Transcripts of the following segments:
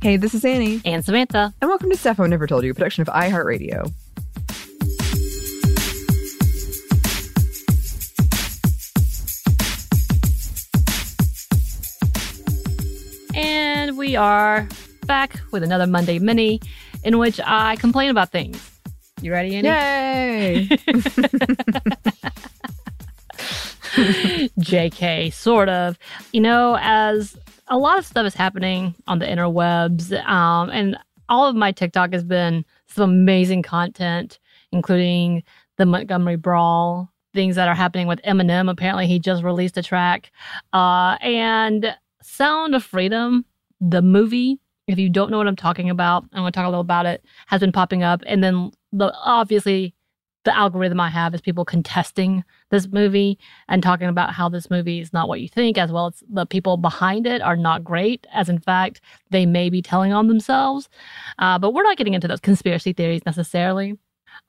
Hey, this is Annie, And Samantha. and welcome to I Never Told You, a production of iHeartRadio. And we are back with another Monday Mini in which I complain about things. You ready, Annie? Yay! JK, sort of. You know, as a lot of stuff is happening on the interwebs, um, and all of my TikTok has been some amazing content, including the Montgomery Brawl, things that are happening with Eminem. Apparently, he just released a track, uh, and Sound of Freedom, the movie. If you don't know what I'm talking about, I'm going to talk a little about it. Has been popping up, and then the obviously the algorithm I have is people contesting this movie and talking about how this movie is not what you think, as well as the people behind it are not great, as in fact, they may be telling on themselves. Uh, but we're not getting into those conspiracy theories necessarily.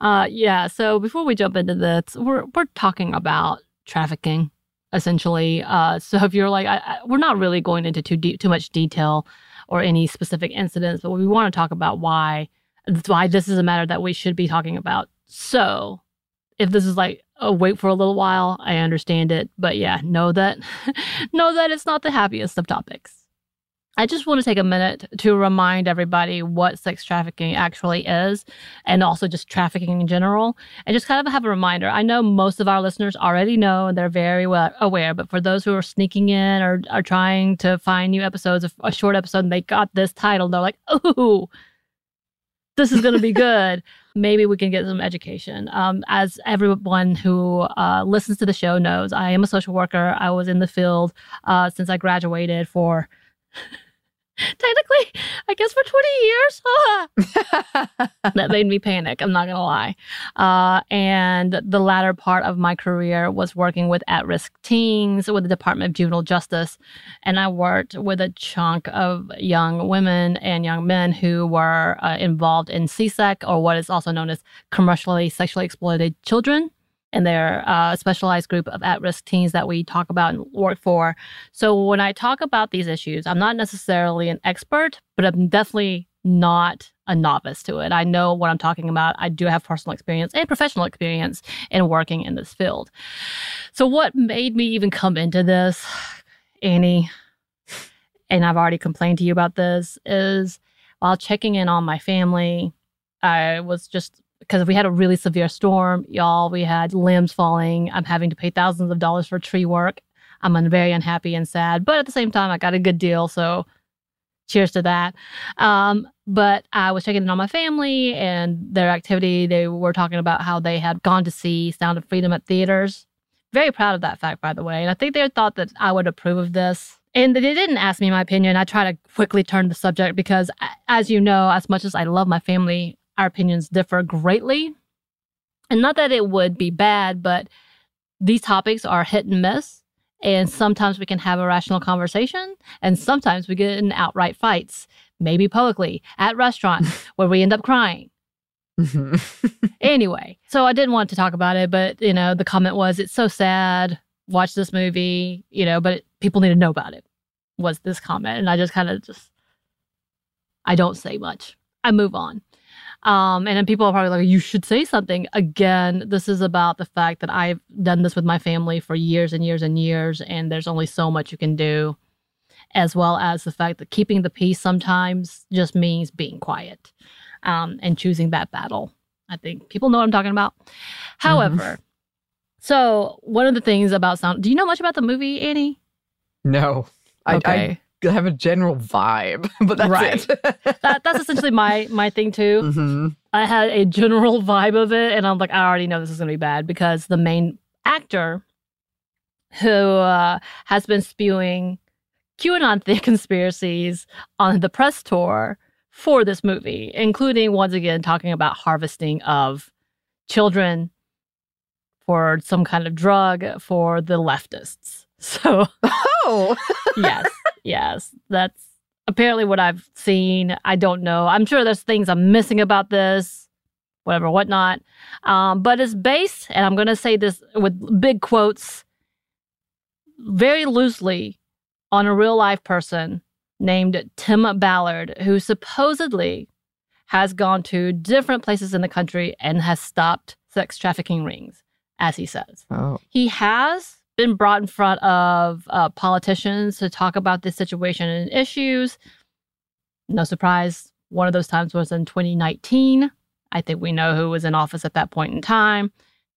Uh, yeah, so before we jump into this, we're, we're talking about trafficking, essentially. Uh, so if you're like, I, I, we're not really going into too deep, too much detail or any specific incidents, but we want to talk about why, why this is a matter that we should be talking about. So if this is like a wait for a little while, I understand it. But yeah, know that know that it's not the happiest of topics. I just want to take a minute to remind everybody what sex trafficking actually is and also just trafficking in general and just kind of have a reminder. I know most of our listeners already know and they're very well aware, but for those who are sneaking in or are trying to find new episodes, a short episode and they got this title, they're like, "Ooh, this is going to be good." maybe we can get some education. Um, as everyone who uh, listens to the show knows, I am a social worker. I was in the field uh, since I graduated for. Technically, I guess for 20 years. that made me panic. I'm not going to lie. Uh, and the latter part of my career was working with at risk teens with the Department of Juvenile Justice. And I worked with a chunk of young women and young men who were uh, involved in CSEC, or what is also known as commercially sexually exploited children and they're a uh, specialized group of at-risk teens that we talk about and work for. So when I talk about these issues, I'm not necessarily an expert, but I'm definitely not a novice to it. I know what I'm talking about. I do have personal experience and professional experience in working in this field. So what made me even come into this, Annie, and I've already complained to you about this, is while checking in on my family, I was just because if we had a really severe storm, y'all. We had limbs falling. I'm having to pay thousands of dollars for tree work. I'm very unhappy and sad, but at the same time, I got a good deal. So cheers to that. Um, but I was checking in on my family and their activity. They were talking about how they had gone to see Sound of Freedom at theaters. Very proud of that fact, by the way. And I think they thought that I would approve of this. And they didn't ask me my opinion. I try to quickly turn the subject because, as you know, as much as I love my family, our opinions differ greatly. And not that it would be bad, but these topics are hit and miss. And sometimes we can have a rational conversation, and sometimes we get in outright fights, maybe publicly at restaurants where we end up crying. Mm-hmm. anyway, so I didn't want to talk about it, but you know, the comment was, "It's so sad. Watch this movie, you know, but people need to know about it." Was this comment, and I just kind of just, I don't say much. I move on. Um, and then people are probably like, you should say something. Again, this is about the fact that I've done this with my family for years and years and years, and there's only so much you can do, as well as the fact that keeping the peace sometimes just means being quiet um, and choosing that battle. I think people know what I'm talking about. However, mm-hmm. so one of the things about sound, do you know much about the movie, Annie? No. Okay. I, have a general vibe, but that's right. it. that, that's essentially my my thing too. Mm-hmm. I had a general vibe of it, and I'm like, I already know this is going to be bad because the main actor who uh, has been spewing QAnon th- conspiracies on the press tour for this movie, including once again talking about harvesting of children for some kind of drug for the leftists. So, oh, yes, yes, that's apparently what I've seen. I don't know. I'm sure there's things I'm missing about this, whatever, whatnot. Um, but it's based, and I'm going to say this with big quotes, very loosely on a real life person named Tim Ballard, who supposedly has gone to different places in the country and has stopped sex trafficking rings, as he says. Oh. He has been brought in front of uh, politicians to talk about this situation and issues. No surprise, one of those times was in 2019. I think we know who was in office at that point in time.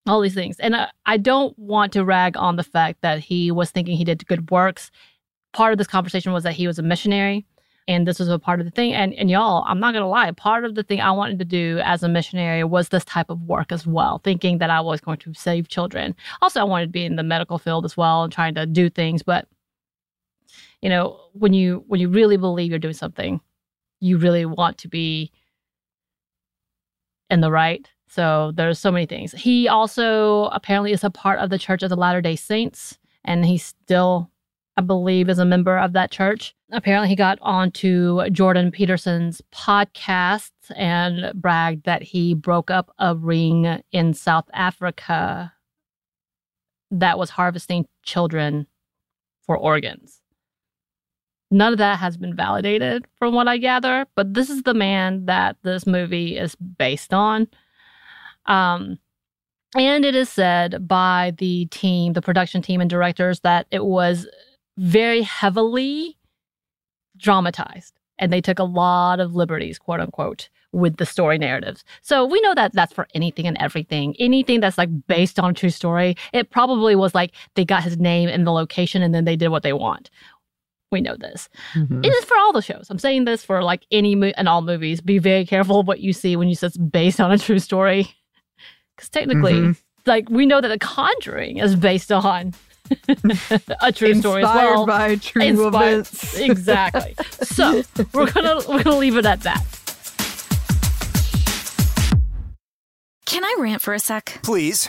All these things. And uh, I don't want to rag on the fact that he was thinking he did good works. Part of this conversation was that he was a missionary and this was a part of the thing. And and y'all, I'm not gonna lie, part of the thing I wanted to do as a missionary was this type of work as well, thinking that I was going to save children. Also, I wanted to be in the medical field as well and trying to do things. But you know, when you when you really believe you're doing something, you really want to be in the right. So there's so many things. He also apparently is a part of the Church of the Latter Day Saints, and he's still I believe, is a member of that church. Apparently, he got onto Jordan Peterson's podcast and bragged that he broke up a ring in South Africa that was harvesting children for organs. None of that has been validated from what I gather, but this is the man that this movie is based on. Um, and it is said by the team, the production team and directors, that it was very heavily dramatized and they took a lot of liberties, quote unquote, with the story narratives. So we know that that's for anything and everything. Anything that's like based on a true story, it probably was like they got his name and the location and then they did what they want. We know this. Mm-hmm. It is for all the shows. I'm saying this for like any mo- and all movies. Be very careful what you see when you say it's based on a true story. Because technically, mm-hmm. like we know that The Conjuring is based on a true Inspired story as well. by true Inspired, events. exactly. So we're gonna we're gonna leave it at that. Can I rant for a sec? Please.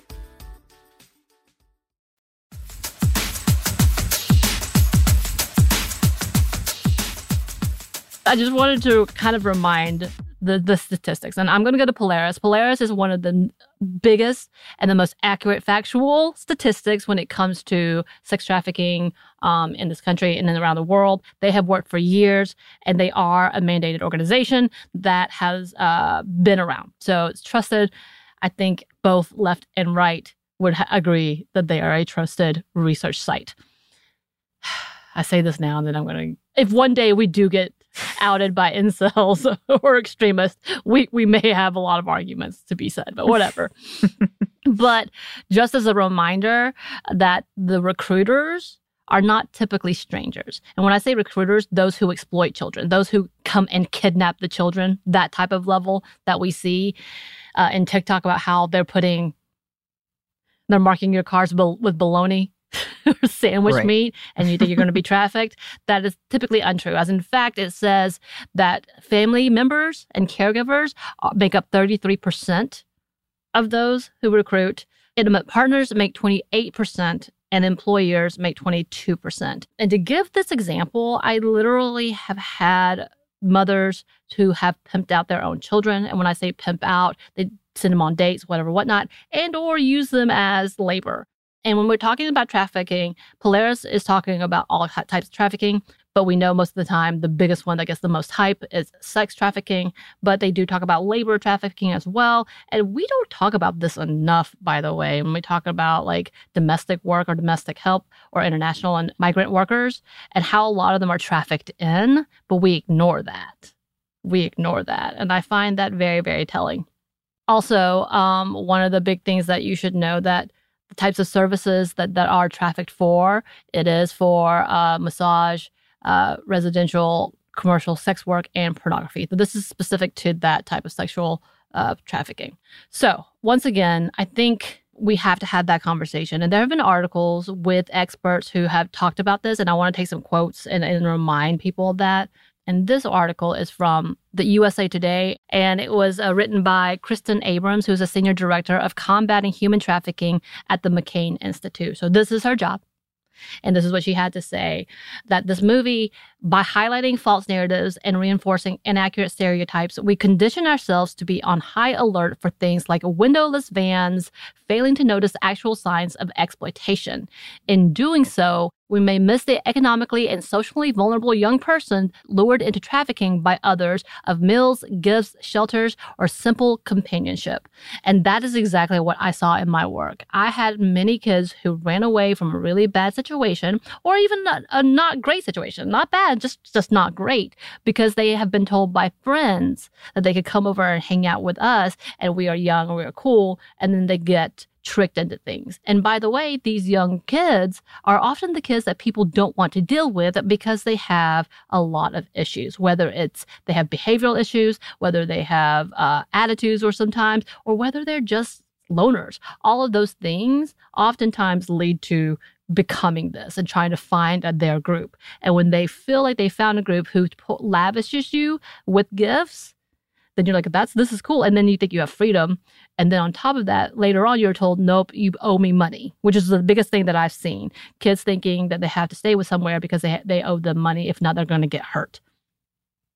I just wanted to kind of remind the, the statistics. And I'm going to go to Polaris. Polaris is one of the biggest and the most accurate factual statistics when it comes to sex trafficking um, in this country and around the world. They have worked for years and they are a mandated organization that has uh, been around. So it's trusted. I think both left and right would ha- agree that they are a trusted research site. I say this now and then I'm going to, if one day we do get outed by incels or extremists, we, we may have a lot of arguments to be said, but whatever. but just as a reminder that the recruiters are not typically strangers. And when I say recruiters, those who exploit children, those who come and kidnap the children, that type of level that we see uh, in TikTok about how they're putting, they're marking your cars with baloney sandwich right. meat and you think you're going to be trafficked, that is typically untrue. As in fact, it says that family members and caregivers make up 33% of those who recruit. Intimate partners make 28%, and employers make 22%. And to give this example, I literally have had mothers who have pimped out their own children. And when I say pimp out, they send them on dates, whatever, whatnot, and or use them as labor. And when we're talking about trafficking, Polaris is talking about all types of trafficking, but we know most of the time the biggest one that gets the most hype is sex trafficking, but they do talk about labor trafficking as well. And we don't talk about this enough, by the way, when we talk about like domestic work or domestic help or international and migrant workers and how a lot of them are trafficked in, but we ignore that. We ignore that. And I find that very, very telling. Also, um, one of the big things that you should know that types of services that, that are trafficked for. It is for uh, massage, uh, residential, commercial sex work, and pornography. So this is specific to that type of sexual uh, trafficking. So once again, I think we have to have that conversation. And there have been articles with experts who have talked about this, and I want to take some quotes and, and remind people of that. And this article is from the USA Today, and it was uh, written by Kristen Abrams, who's a senior director of combating human trafficking at the McCain Institute. So this is her job. And this is what she had to say that this movie, by highlighting false narratives and reinforcing inaccurate stereotypes, we condition ourselves to be on high alert for things like windowless vans, failing to notice actual signs of exploitation. In doing so, we may miss the economically and socially vulnerable young person lured into trafficking by others of meals, gifts, shelters, or simple companionship. And that is exactly what I saw in my work. I had many kids who ran away from a really bad situation or even a, a not great situation, not bad, just, just not great, because they have been told by friends that they could come over and hang out with us and we are young and we are cool. And then they get tricked into things. And by the way, these young kids are often the kids that people don't want to deal with because they have a lot of issues, whether it's they have behavioral issues, whether they have uh, attitudes or sometimes, or whether they're just loners. All of those things oftentimes lead to becoming this and trying to find a, their group. And when they feel like they found a group who lavishes you with gifts, then you're like, that's this is cool. And then you think you have freedom. And then on top of that, later on, you're told, nope, you owe me money, which is the biggest thing that I've seen. Kids thinking that they have to stay with somewhere because they, they owe them money. If not, they're going to get hurt.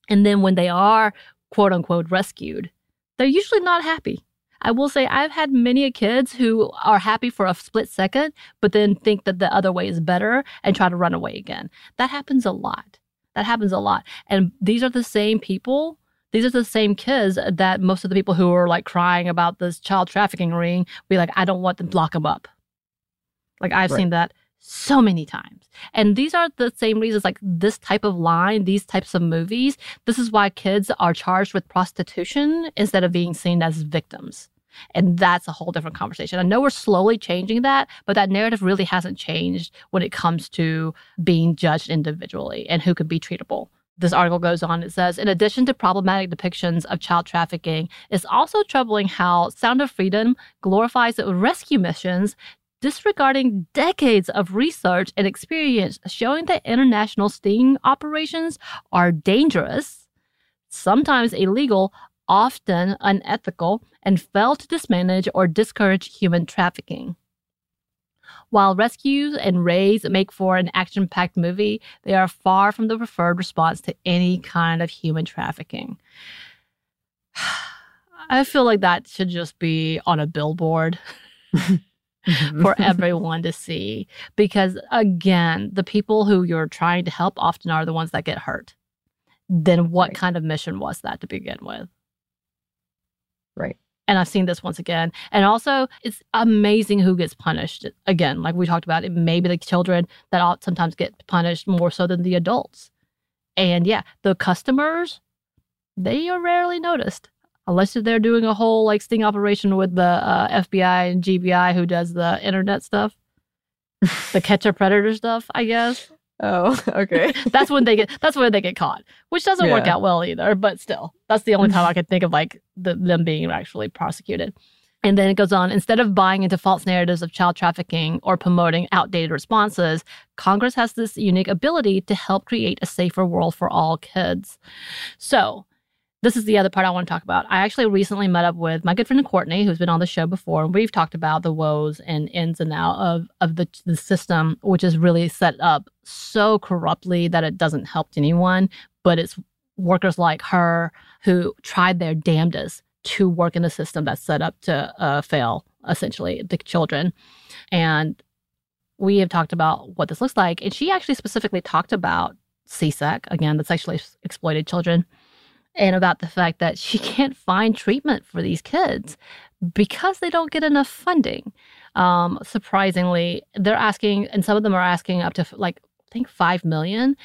And then when they are quote unquote rescued, they're usually not happy. I will say I've had many kids who are happy for a split second, but then think that the other way is better and try to run away again. That happens a lot. That happens a lot. And these are the same people. These are the same kids that most of the people who are like crying about this child trafficking ring be like, I don't want them to lock them up. Like I've right. seen that so many times. And these are the same reasons, like this type of line, these types of movies. This is why kids are charged with prostitution instead of being seen as victims. And that's a whole different conversation. I know we're slowly changing that, but that narrative really hasn't changed when it comes to being judged individually and who could be treatable. This article goes on. It says, in addition to problematic depictions of child trafficking, it's also troubling how Sound of Freedom glorifies rescue missions disregarding decades of research and experience showing that international sting operations are dangerous, sometimes illegal, often unethical, and fail to dismanage or discourage human trafficking. While rescues and raids make for an action packed movie, they are far from the preferred response to any kind of human trafficking. I feel like that should just be on a billboard. for everyone to see. Because again, the people who you're trying to help often are the ones that get hurt. Then what right. kind of mission was that to begin with? Right. And I've seen this once again. And also, it's amazing who gets punished. Again, like we talked about, it may be the children that sometimes get punished more so than the adults. And yeah, the customers, they are rarely noticed unless they're doing a whole like sting operation with the uh, FBI and GBI who does the internet stuff, the catcher predator stuff, I guess. Oh, okay. that's when they get that's when they get caught, which doesn't yeah. work out well either. But still, that's the only time I could think of like the, them being actually prosecuted. And then it goes on instead of buying into false narratives of child trafficking or promoting outdated responses, Congress has this unique ability to help create a safer world for all kids. So, this is the other part I want to talk about. I actually recently met up with my good friend Courtney, who's been on the show before, and we've talked about the woes and ins and out of of the the system, which is really set up so corruptly that it doesn't help anyone. But it's workers like her who tried their damnedest to work in a system that's set up to uh, fail, essentially, the children. And we have talked about what this looks like. And she actually specifically talked about CSEC, again, the sexually exploited children and about the fact that she can't find treatment for these kids because they don't get enough funding. Um, surprisingly, they're asking, and some of them are asking up to like, I think 5 million.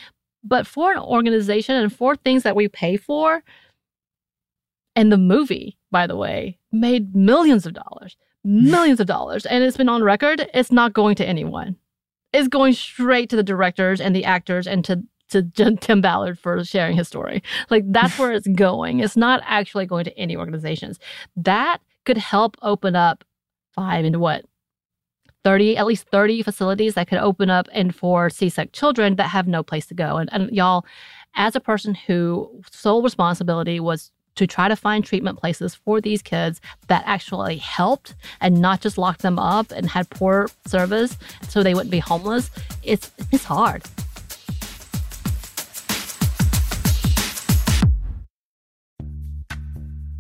But for an organization and for things that we pay for, and the movie, by the way, made millions of dollars, millions of dollars. And it's been on record, it's not going to anyone. It's going straight to the directors and the actors and to to Tim Ballard for sharing his story. Like that's where it's going. It's not actually going to any organizations. That could help open up five into what 30 at least 30 facilities that could open up and for CSEC children that have no place to go. And, and y'all, as a person who sole responsibility was to try to find treatment places for these kids that actually helped and not just locked them up and had poor service so they wouldn't be homeless, it's it's hard.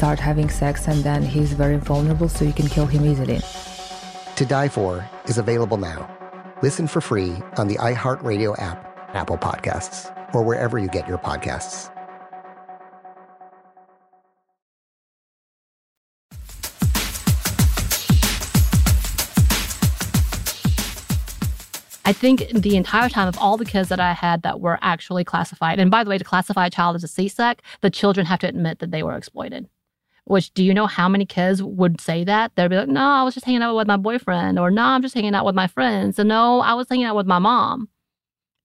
start having sex, and then he's very vulnerable, so you can kill him easily. To Die For is available now. Listen for free on the iHeartRadio app, Apple Podcasts, or wherever you get your podcasts. I think the entire time of all the kids that I had that were actually classified, and by the way, to classify a child as a CSEC, the children have to admit that they were exploited. Which do you know how many kids would say that? They'd be like, no, I was just hanging out with my boyfriend, or no, I'm just hanging out with my friends, and no, I was hanging out with my mom.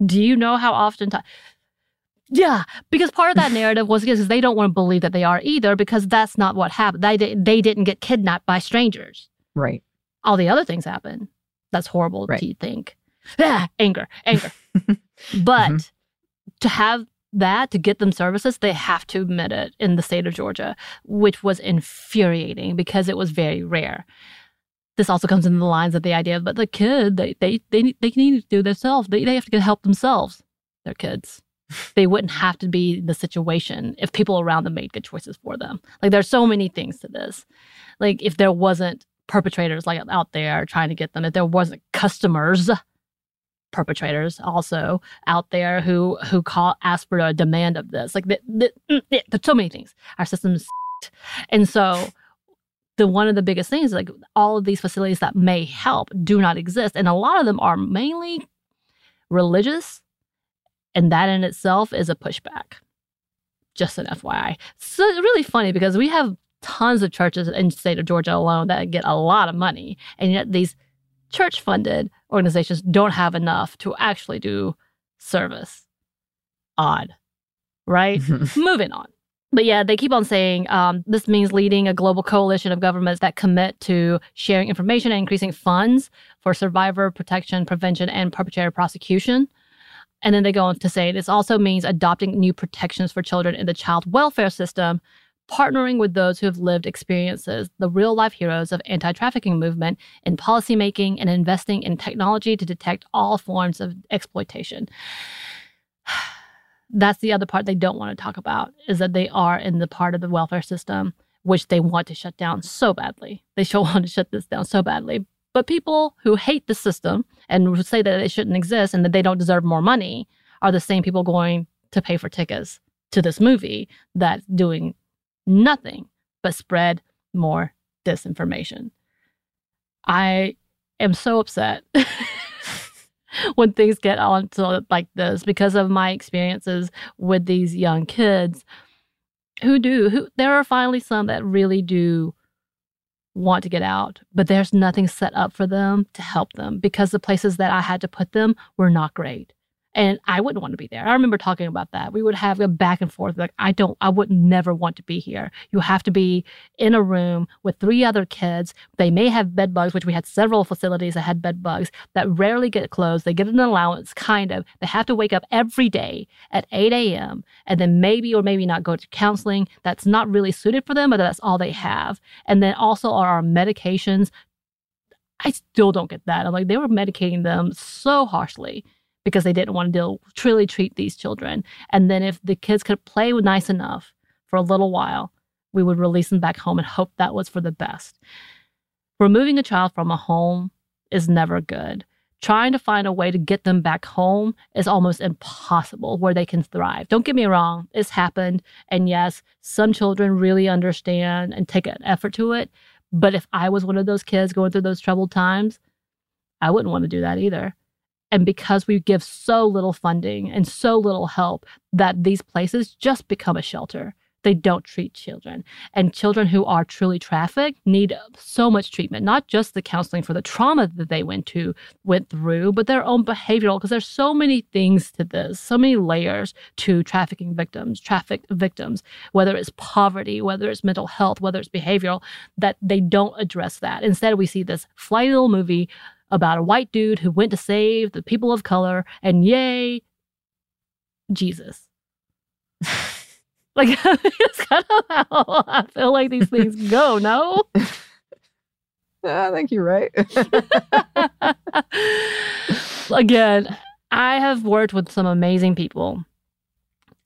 Do you know how often? T- yeah, because part of that narrative was because they don't want to believe that they are either, because that's not what happened. They they didn't get kidnapped by strangers. Right. All the other things happen. That's horrible Right. to think. Ah, anger, anger. but Mhm. to have that to get them services, they have to admit it in the state of Georgia, which was infuriating because it was very rare. This also comes in the lines of the idea, but the kid, they they they need- they need to do themselves. They they have to get help themselves. They're kids. They wouldn't have to be in the situation if people around them made good choices for them. Like there's so many things to this. Like if there wasn't perpetrators like out there trying to get them, if there wasn't customers perpetrators also out there who who call for a demand of this. Like the, the, mm, yeah, there's so many things. Our system's and so the one of the biggest things like all of these facilities that may help do not exist. And a lot of them are mainly religious. And that in itself is a pushback. Just an fyi so it's really funny because we have tons of churches in the state of georgia alone that get a lot of money. And yet these church funded organizations don't have enough to actually do service. Odd right? Moving on. But yeah, they keep on saying um, this means leading a global coalition of governments that commit to sharing information and increasing funds for survivor protection, prevention, and perpetrator prosecution. And then they go on to say this also means adopting new protections for children in the child welfare system, partnering with those who have lived experiences, the real life heroes of anti trafficking movement in policymaking and investing in technology to detect all forms of exploitation that's the other part they don't want to talk about is that they are in the part of the welfare system which they want to shut down so badly. They sure want to shut this down so badly. But people who hate the system and say that it shouldn't exist and that they don't deserve more money are the same people going to pay for tickets to this movie that's doing nothing but spread more disinformation. I am so upset when things get on to like this because of my experiences with these young kids who do who there are finally some that really do want to get out but there's nothing set up for them to help them because the places that I had to put them were not great and I wouldn't want to be there. I remember talking about that. We would have a back and forth like I don't I would never want to be here. You have to be in a room with three other kids. They may have bed bugs, which we had several facilities that had bed bugs that rarely get closed. They get an allowance kind of. They have to wake up every day at 8 a.m. and then maybe or maybe not go to counseling. That's not really suited for them, but that's all they have. And then also are our medications I still don't get that. I'm like, they were medicating them so harshly because they didn't want to deal, truly treat these children. And then if the kids could play nice enough for a little while, we would release them back home and hope that was for the best. Removing a child from a home is never good. Trying to find a way to get them back home is almost impossible where they can thrive. Don't get me wrong, it's happened. And yes, some children really understand and take an effort to it. But if I was one of those kids going through those troubled times, I wouldn't want to do that either. And because we give so little funding and so little help, that these places just become a shelter. They don't treat children. And children who are truly trafficked need so much treatment, not just the counseling for the trauma that they went to went through, but their own behavioral, because there's so many things to this, so many layers to trafficking victims, trafficked victims, whether it's poverty, whether it's mental health, whether it's behavioral, that they don't address that. Instead, we see this flighty little movie about a white dude who went to save the people of color, and yay, Jesus. like that's kind of how I feel like these things go. No. I think you're right. Again, I have worked with some amazing people.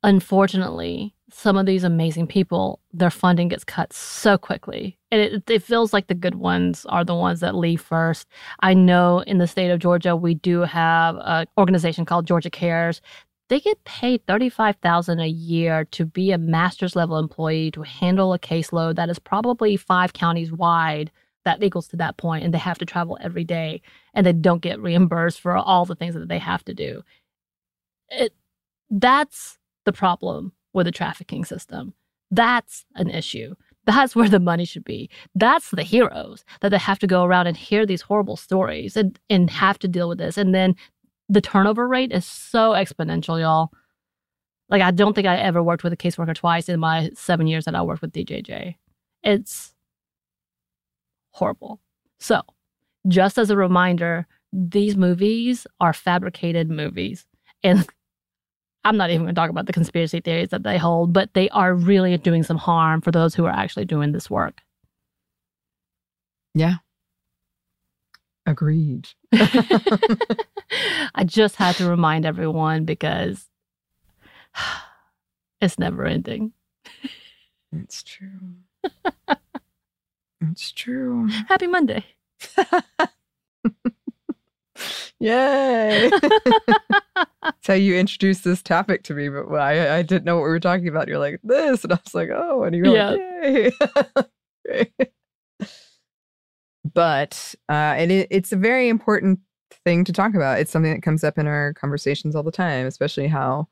Unfortunately, some of these amazing people, their funding gets cut so quickly. And it, it feels like the good ones are the ones that leave first. I know in the state of Georgia, we do have an organization called Georgia Cares. They get paid 35,000 a year to be a master's level employee to handle a caseload that is probably five counties wide that equals to that point and they have to travel every day and they don't get reimbursed for all the things that they have to do. It that's the problem with the trafficking system. That's an issue. That's where the money should be. That's the heroes that they have to go around and hear these horrible stories and, and have to deal with this. And then the turnover rate is so exponential, y'all. Like, I don't think I ever worked with a caseworker twice in my seven years that I worked with DJJ. It's horrible. So, just as a reminder, these movies are fabricated movies. And I'm not even going to talk about the conspiracy theories that they hold, but they are really doing some harm for those who are actually doing this work. Yeah. Agreed. I just had to remind everyone because it's never ending. It's true. it's true. Happy Monday. Yay. That's how you introduced this topic to me, but I, I didn't know what we were talking about. You're like, this. And I was like, oh, and you're Yeah. like, yay. but uh, and it, it's a very important thing to talk about. It's something that comes up in our conversations all the time, especially how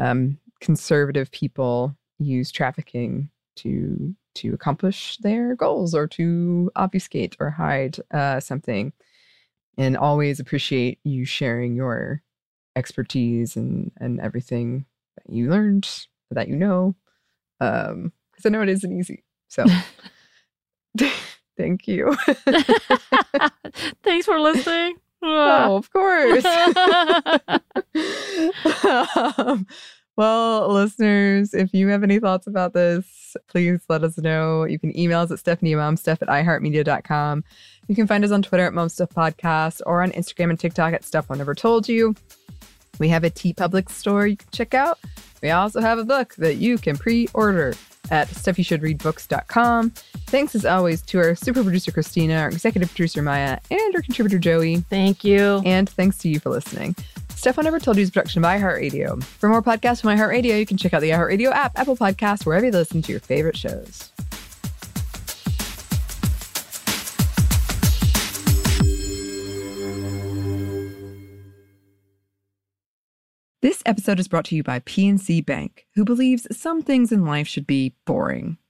um, conservative people use trafficking to to accomplish their goals or to obfuscate or hide uh, something. And always appreciate you sharing your expertise and and everything that you learned that you know, um, because I know it isn't easy. So. Thank you. Thanks for listening. Oh, of course. um, well, listeners, if you have any thoughts about this, please let us know. You can email us at stephaniemomstuff at iheartmedia.com. You can find us on Twitter at Momstuff Podcast or on Instagram and TikTok at Stuff Mom Never Told You. We have a TeePublic store you can check out. We also have a book that you can pre order at stuffyoushouldreadbooks.com. Thanks as always to our super producer Christina, our executive producer Maya, and our contributor Joey. Thank you. And thanks to you for listening. Stuff I Never Told You is production by iHeartRadio. For more podcasts from iHeartRadio, you can check out the iHeartRadio app, Apple Podcasts, wherever you listen to your favorite shows. This episode is brought to you by PNC Bank, who believes some things in life should be boring,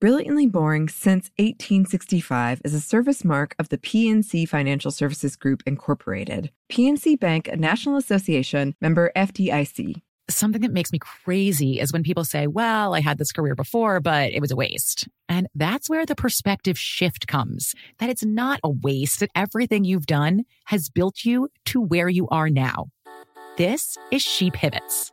Brilliantly Boring Since 1865 is a service mark of the PNC Financial Services Group, Incorporated. PNC Bank, a National Association member FDIC. Something that makes me crazy is when people say, well, I had this career before, but it was a waste. And that's where the perspective shift comes that it's not a waste, that everything you've done has built you to where you are now. This is She Pivots,